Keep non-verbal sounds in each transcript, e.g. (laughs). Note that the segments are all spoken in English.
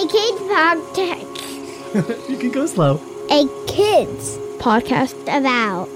A kids podcast. (laughs) you can go slow. A kids podcast about.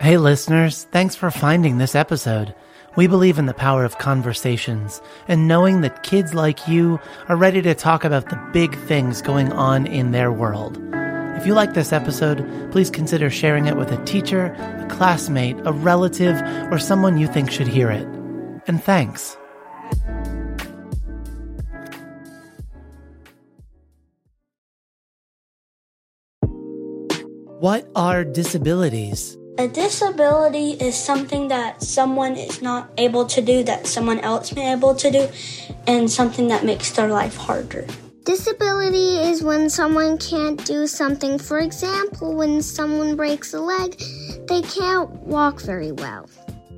Hey, listeners, thanks for finding this episode. We believe in the power of conversations and knowing that kids like you are ready to talk about the big things going on in their world. If you like this episode, please consider sharing it with a teacher, a classmate, a relative, or someone you think should hear it. And thanks. What are disabilities? A disability is something that someone is not able to do that someone else may be able to do, and something that makes their life harder. Disability is when someone can't do something. For example, when someone breaks a leg, they can't walk very well.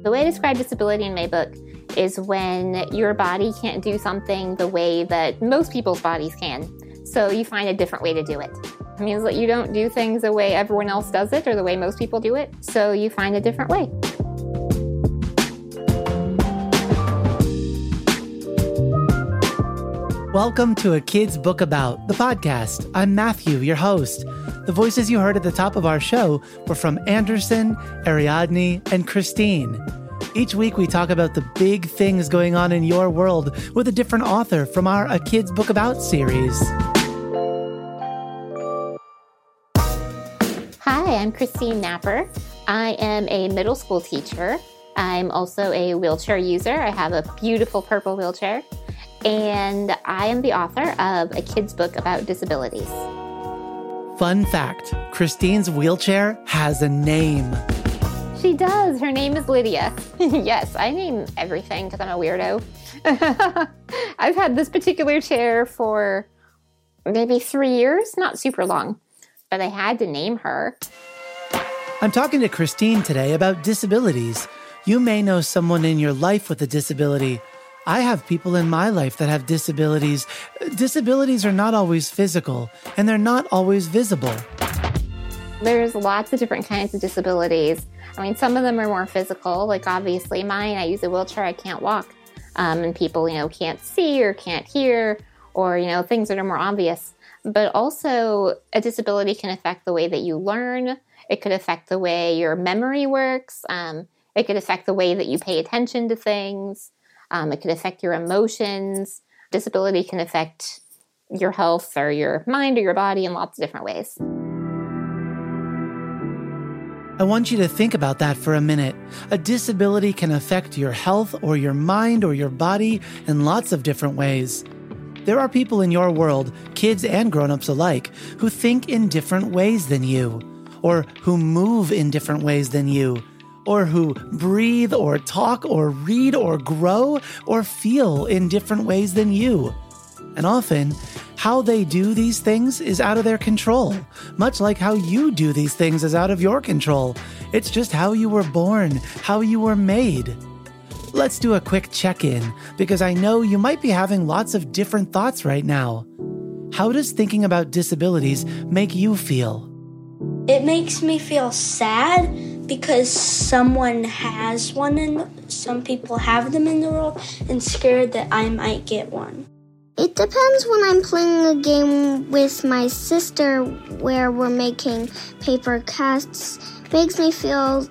The way I describe disability in my book is when your body can't do something the way that most people's bodies can. So you find a different way to do it. It means that you don't do things the way everyone else does it or the way most people do it. So you find a different way. Welcome to A Kid's Book About, the podcast. I'm Matthew, your host. The voices you heard at the top of our show were from Anderson, Ariadne, and Kristine. Each week, we talk about the big things going on in your world with a different author from our A Kid's Book About series. Hi, I'm Kristine Napper. I am a middle school teacher. I'm also a wheelchair user. I have a beautiful purple wheelchair. And I am the author of a kid's book about disabilities. Fun fact Kristine's wheelchair has a name. She does. Her name is Lydia. (laughs) yes, I name everything because I'm a weirdo. (laughs) I've had this particular chair for maybe three years, not super long, but I had to name her. I'm talking to Kristine today about disabilities. You may know someone in your life with a disability. I have people in my life that have disabilities. Disabilities are not always physical, and they're not always visible. There's lots of different kinds of disabilities. I mean, some of them are more physical, like obviously mine, I use a wheelchair, I can't walk. Um, and people, you know, can't see or can't hear, or, you know, things that are more obvious. But also, a disability can affect the way that you learn, it could affect the way your memory works, um, it could affect the way that you pay attention to things. Um, it could affect your emotions. Disability can affect your health or your mind or your body in lots of different ways. I want you to think about that for a minute. A disability can affect your health or your mind or your body in lots of different ways. There are people in your world, kids and grown-ups alike, who think in different ways than you, or who move in different ways than you, or who breathe or talk or read or grow or feel in different ways than you. And often, how they do these things is out of their control, much like how you do these things is out of your control. It's just how you were born, how you were made. Let's do a quick check in because I know you might be having lots of different thoughts right now. How does thinking about disabilities make you feel? It makes me feel sad because someone has one and some people have them in the world and scared that I might get one. It depends when I'm playing a game with my sister where we're making paper casts. Makes me feel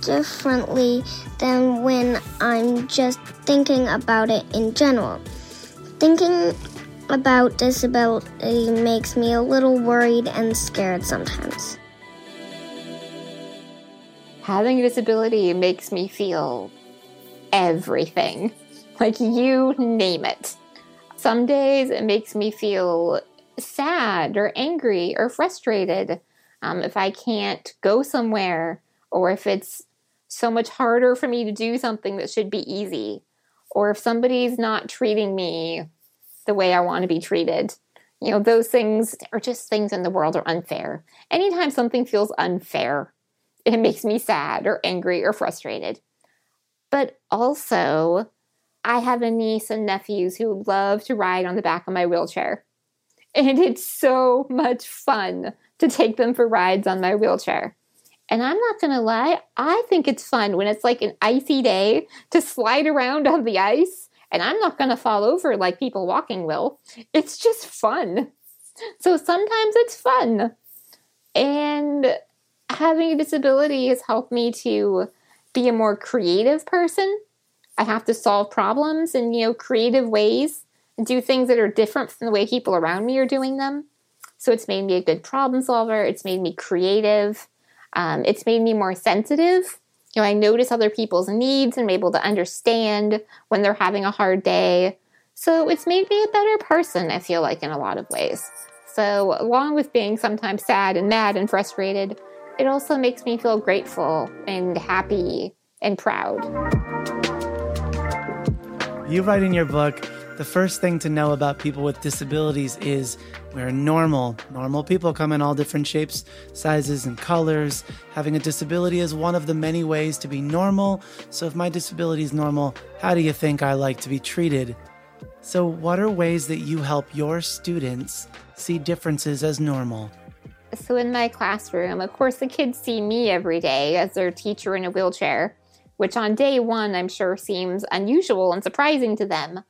differently than when I'm just thinking about it in general. Thinking about disability makes me a little worried and scared sometimes. Having a disability makes me feel everything. (laughs) Like you name it. Some days it makes me feel sad or angry or frustrated um, if I can't go somewhere or if it's so much harder for me to do something that should be easy or if somebody's not treating me the way I want to be treated. You know, those things are just things in the world are unfair. Anytime something feels unfair, it makes me sad or angry or frustrated. But also, I have a niece and nephews who love to ride on the back of my wheelchair. And it's so much fun to take them for rides on my wheelchair. And I'm not going to lie, I think it's fun when it's like an icy day to slide around on the ice. And I'm not going to fall over like people walking will. It's just fun. So sometimes it's fun. And having a disability has helped me to be a more creative person. I have to solve problems in, you know, creative ways and do things that are different from the way people around me are doing them. So it's made me a good problem solver. It's made me creative. Um, it's made me more sensitive. You know, I notice other people's needs and I'm able to understand when they're having a hard day. So it's made me a better person, I feel like, in a lot of ways. So, along with being sometimes sad and mad and frustrated, it also makes me feel grateful and happy and proud. You write in your book the first thing to know about people with disabilities is we're normal. Normal people come in all different shapes, sizes, and colors. Having a disability is one of the many ways to be normal. So, if my disability is normal, how do you think I like to be treated? So, what are ways that you help your students see differences as normal? So, in my classroom, of course, the kids see me every day as their teacher in a wheelchair, which on day one I'm sure seems unusual and surprising to them.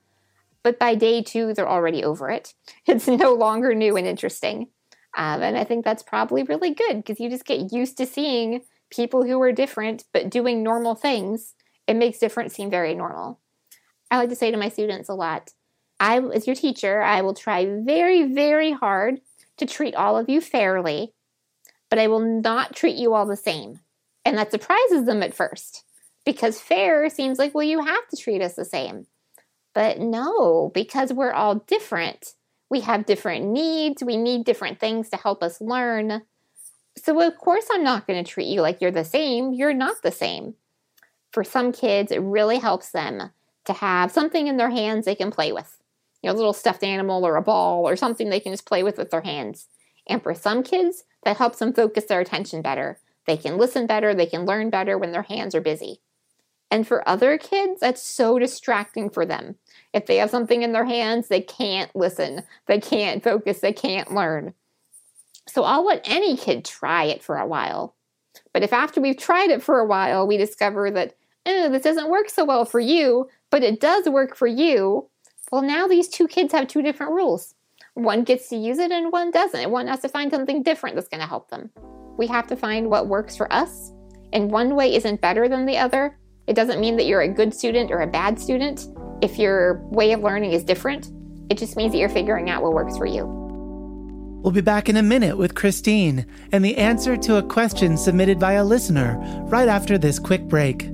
But by day two, they're already over it. (laughs) It's no longer new and interesting. Um, and I think that's probably really good because you just get used to seeing people who are different but doing normal things. It makes different seem very normal. I like to say to my students a lot I, as your teacher, I will try very, very hard to treat all of you fairly, but I will not treat you all the same. And that surprises them at first because fair seems like, well, you have to treat us the same. But no, because we're all different. We have different needs, we need different things to help us learn. So, of course, I'm not going to treat you like you're the same. You're not the same. For some kids, it really helps them to have something in their hands they can play with. You know, a little stuffed animal or a ball or something they can just play with with their hands. And for some kids, that helps them focus their attention better. They can listen better, they can learn better when their hands are busy. And for other kids, that's so distracting for them. If they have something in their hands, they can't listen, they can't focus, they can't learn. So I'll let any kid try it for a while. But if after we've tried it for a while, we discover that, oh, this doesn't work so well for you, but it does work for you, well, now these two kids have two different rules. One gets to use it and one doesn't. One has to find something different that's going to help them. We have to find what works for us, and one way isn't better than the other. It doesn't mean that you're a good student or a bad student. If your way of learning is different, it just means that you're figuring out what works for you. We'll be back in a minute with Kristine and the answer to a question submitted by a listener right after this quick break.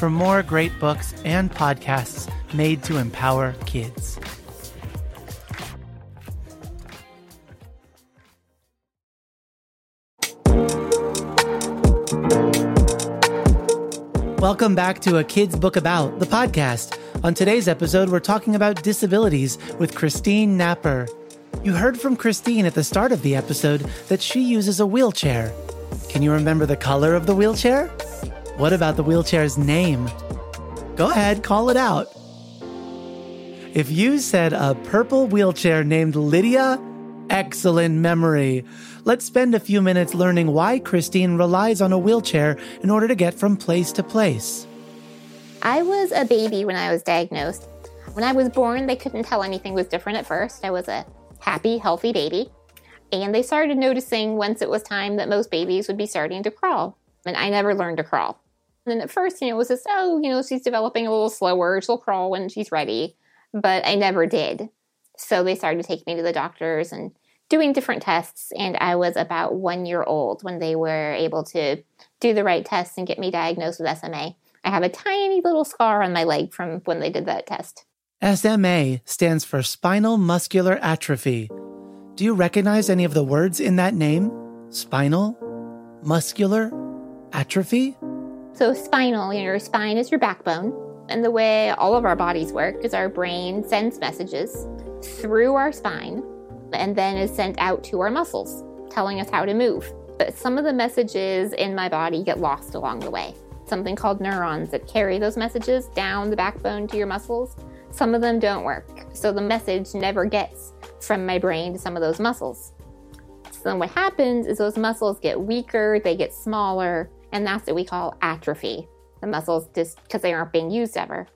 for more great books and podcasts made to empower kids. Welcome back to A Kid's Book About, the podcast. On today's episode, we're talking about disabilities with Kristine Napper. You heard from Kristine at the start of the episode that she uses a wheelchair. Can you remember the color of the wheelchair? What about the wheelchair's name? Go ahead, call it out. If you said a purple wheelchair named Lydia, excellent memory. Let's spend a few minutes learning why Kristine relies on a wheelchair in order to get from place to place. I was a baby when I was diagnosed. When I was born, they couldn't tell anything was different at first. I was a happy, healthy baby. And they started noticing once it was time that most babies would be starting to crawl. And I never learned to crawl. And at first, you know, it was just, oh, you know, she's developing a little slower. She'll crawl when she's ready. But I never did. So they started to take me to the doctors and doing different tests. And I was about one year old when they were able to do the right tests and get me diagnosed with SMA. I have a tiny little scar on my leg from when they did that test. SMA stands for spinal muscular atrophy. Do you recognize any of the words in that name? Spinal, muscular, atrophy? So, spinal, you know, your spine is your backbone. And the way all of our bodies work is our brain sends messages through our spine and then is sent out to our muscles, telling us how to move. But some of the messages in my body get lost along the way. Something called neurons that carry those messages down the backbone to your muscles. Some of them don't work. So the message never gets from my brain to some of those muscles. So then what happens is those muscles get weaker, they get smaller, and that's what we call atrophy. The muscles just because they aren't being used ever.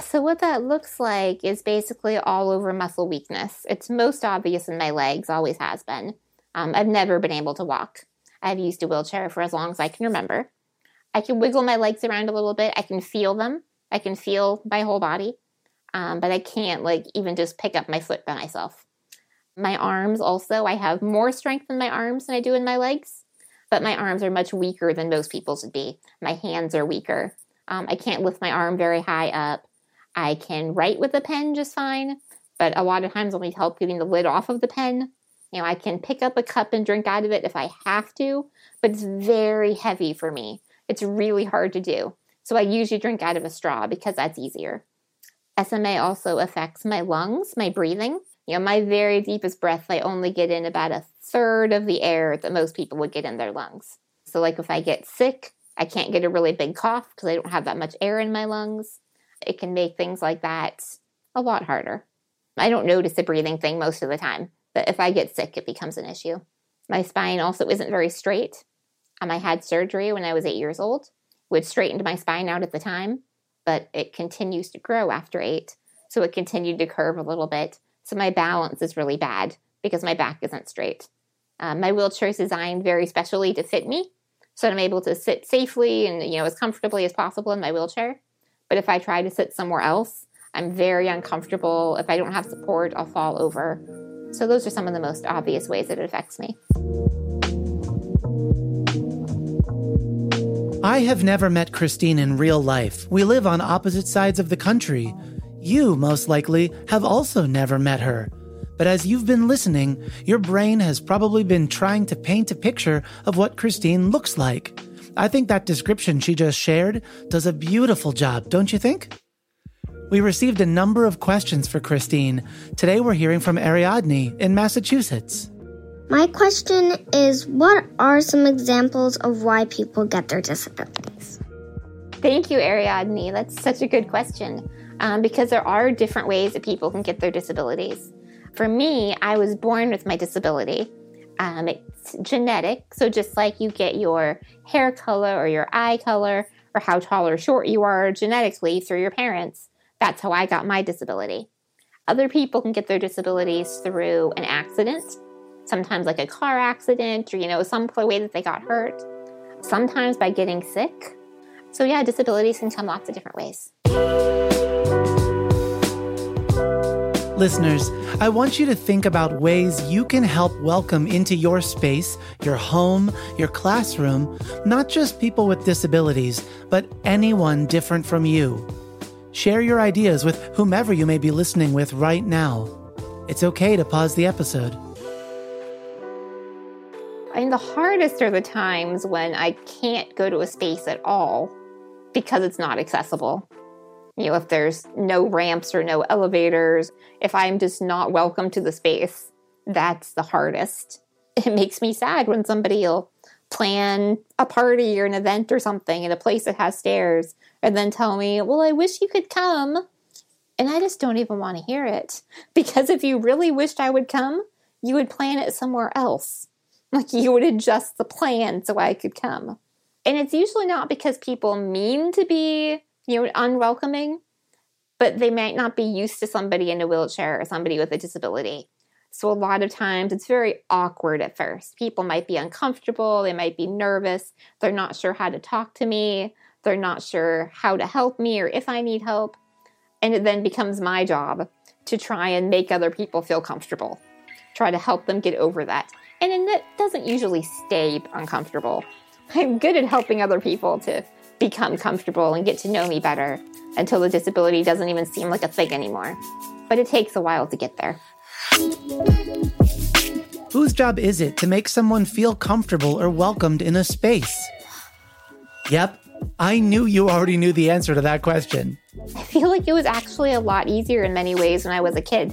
So, what that looks like is basically all over muscle weakness. It's most obvious in my legs, always has been. Um, I've never been able to walk. I've used a wheelchair for as long as I can remember. I can wiggle my legs around a little bit. I can feel them. I can feel my whole body. Um, but I can't, like, even just pick up my foot by myself. My arms also, I have more strength in my arms than I do in my legs, but my arms are much weaker than most people's would be. My hands are weaker. Um, I can't lift my arm very high up. I can write with a pen just fine, but a lot of times I'll need help getting the lid off of the pen. You know, I can pick up a cup and drink out of it if I have to, but it's very heavy for me. It's really hard to do. So I usually drink out of a straw because that's easier. SMA also affects my lungs, my breathing. You know, my very deepest breath, I only get in about a third of the air that most people would get in their lungs. So, like if I get sick, I can't get a really big cough because I don't have that much air in my lungs it can make things like that a lot harder. I don't notice the breathing thing most of the time, but if I get sick, it becomes an issue. My spine also isn't very straight. Um, I had surgery when I was eight years old, which straightened my spine out at the time, but it continues to grow after eight. So it continued to curve a little bit. So my balance is really bad because my back isn't straight. Um, my wheelchair is designed very specially to fit me, so I'm able to sit safely and you know as comfortably as possible in my wheelchair. But if I try to sit somewhere else, I'm very uncomfortable. If I don't have support, I'll fall over. So, those are some of the most obvious ways that it affects me. I have never met Kristine in real life. We live on opposite sides of the country. You, most likely, have also never met her. But as you've been listening, your brain has probably been trying to paint a picture of what Kristine looks like. I think that description she just shared does a beautiful job, don't you think? We received a number of questions for Kristine. Today we're hearing from Ariadne in Massachusetts. My question is What are some examples of why people get their disabilities? Thank you, Ariadne. That's such a good question um, because there are different ways that people can get their disabilities. For me, I was born with my disability. Um, it's genetic, so just like you get your hair color or your eye color or how tall or short you are genetically through your parents, that's how I got my disability. Other people can get their disabilities through an accident, sometimes like a car accident or, you know, some way that they got hurt, sometimes by getting sick. So, yeah, disabilities can come lots of different ways. Listeners, I want you to think about ways you can help welcome into your space, your home, your classroom, not just people with disabilities, but anyone different from you. Share your ideas with whomever you may be listening with right now. It's okay to pause the episode. Mean, the hardest are the times when I can't go to a space at all because it's not accessible you know, if there's no ramps or no elevators, if I'm just not welcome to the space, that's the hardest. It makes me sad when somebody will plan a party or an event or something in a place that has stairs and then tell me, well, I wish you could come. And I just don't even want to hear it. Because if you really wished I would come, you would plan it somewhere else. Like you would adjust the plan so I could come. And it's usually not because people mean to be you know, unwelcoming, but they might not be used to somebody in a wheelchair or somebody with a disability. So a lot of times it's very awkward at first. People might be uncomfortable, they might be nervous, they're not sure how to talk to me, they're not sure how to help me or if I need help. And it then becomes my job to try and make other people feel comfortable, try to help them get over that. And it doesn't usually stay uncomfortable. (laughs) I'm good at helping other people to become comfortable and get to know me better until the disability doesn't even seem like a thing anymore. But it takes a while to get there. Whose job is it to make someone feel comfortable or welcomed in a space? Yep, I knew you already knew the answer to that question. I feel like it was actually a lot easier in many ways when I was a kid,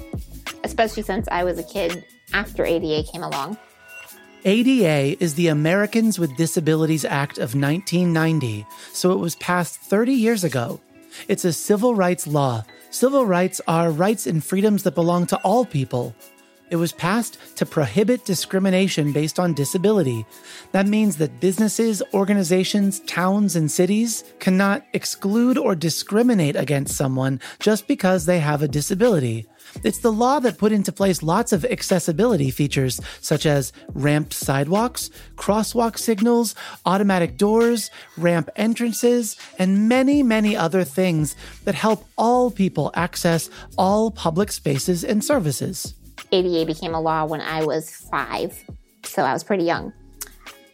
especially since I was a kid after ADA came along. ADA is the Americans with Disabilities Act of 1990, so it was passed 30 years ago. It's a civil rights law. Civil rights are rights and freedoms that belong to all people. It was passed to prohibit discrimination based on disability. That means that businesses, organizations, towns, and cities cannot exclude or discriminate against someone just because they have a disability. It's the law that put into place lots of accessibility features, such as ramped sidewalks, crosswalk signals, automatic doors, ramp entrances, and many, many other things that help all people access all public spaces and services. ADA became a law when I was five, so I was pretty young.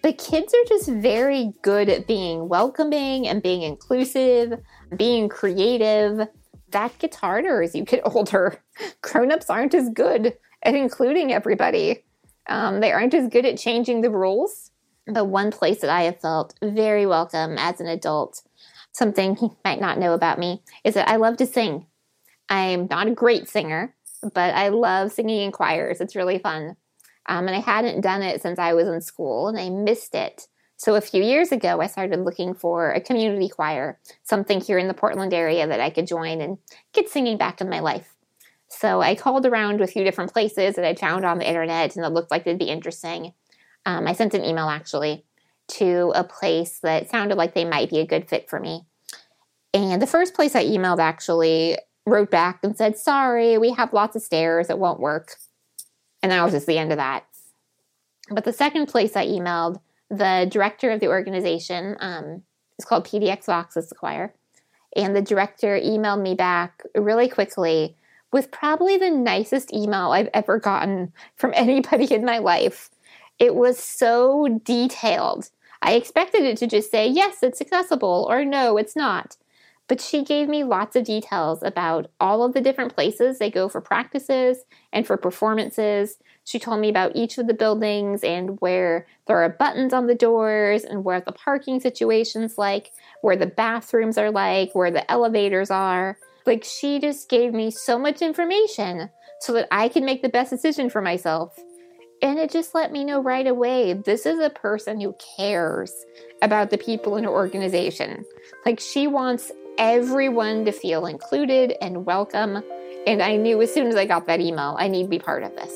But kids are just very good at being welcoming and being inclusive, being creative. That gets harder as you get (laughs) older. Grown-ups aren't as good at including everybody. Um, they aren't as good at changing the rules. But one place that I have felt very welcome as an adult, something he might not know about me, is that I love to sing. I'm not a great singer, but I love singing in choirs. It's really fun. Um, and I hadn't done it since I was in school and I missed it. So a few years ago, I started looking for a community choir, something here in the Portland area that I could join and get singing back in my life. So I called around a few different places that I found on the internet and it looked like they'd be interesting. Um, I sent an email actually to a place that sounded like they might be a good fit for me. And the first place I emailed actually wrote back and said, Sorry, we have lots of stairs. It won't work. And that was just the end of that. But the second place I emailed, the director of the organization um, is called PDX Voxes Choir. And the director emailed me back really quickly with probably the nicest email I've ever gotten from (laughs) anybody in my life. It was so detailed. I expected it to just say, yes, it's accessible, or no, it's not. But she gave me lots of details about all of the different places they go for practices and for performances. She told me about each of the buildings and where there are buttons on the doors and where the parking situation's like, where the bathrooms are like, where the elevators are. Like, she just gave me so much information so that I could make the best decision for myself. And it just let me know right away this is a person who cares about the people in her organization. Like, she wants everyone to feel included and welcome. And I knew as soon as I got that email, I need to be part of this.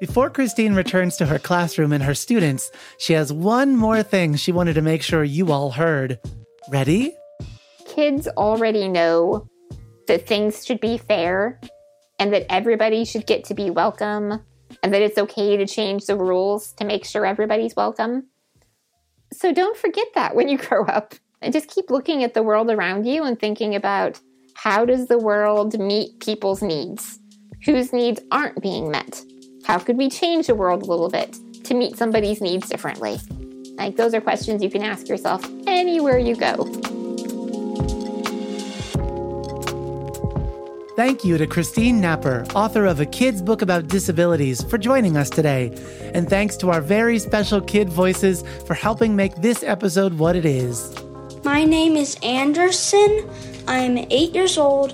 Before Kristine returns to her classroom and her students, she has one more thing she wanted to make sure you all heard. Ready? Kids already know that things should be fair and that everybody should get to be welcome and that it's okay to change the rules to make sure everybody's welcome. So don't forget that when you (laughs) grow up and just keep looking at the world around you and thinking about how does the world meet people's needs? Whose needs aren't being met? How could we change the world a little bit to meet somebody's needs differently? Like those are questions you can ask yourself anywhere you go. Thank you to Kristine Napper, author of a kid's book about disabilities, for joining us today. And thanks to our very special kid voices for helping make this episode what it is. My name is Anderson. I'm eight years old.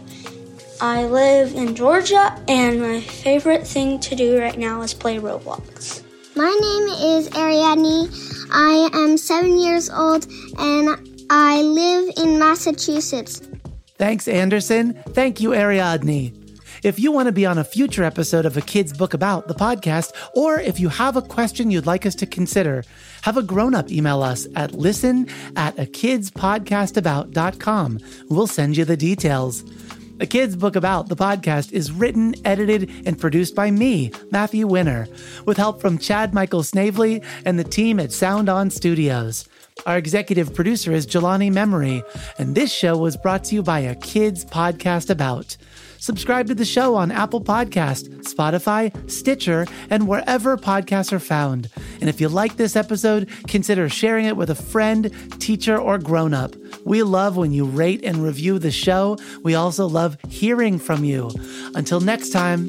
I live in Georgia, and my favorite thing to do right now is play Roblox. My name is Ariadne. I am seven years old, and I live in Massachusetts. Thanks, Anderson. Thank you, Ariadne. If you want to be on a future episode of A Kid's Book About the podcast, or if you have a question you'd like us to consider, have a grown up email us at listen at a kidspodcastabout.com. We'll send you the details. A Kid's Book About the podcast is written, edited, and produced by me, Matthew Winner, with help from Chad Michael Snavely and the team at Sound On Studios. Our executive producer is Jelani Memory, and this show was brought to you by A Kid's Podcast About. Subscribe to the show on Apple Podcast, Spotify, Stitcher, and wherever podcasts are found. And if you like this episode, consider sharing it with a friend, teacher, or grown up. We love when you rate and review the show. We also love hearing from you. Until next time.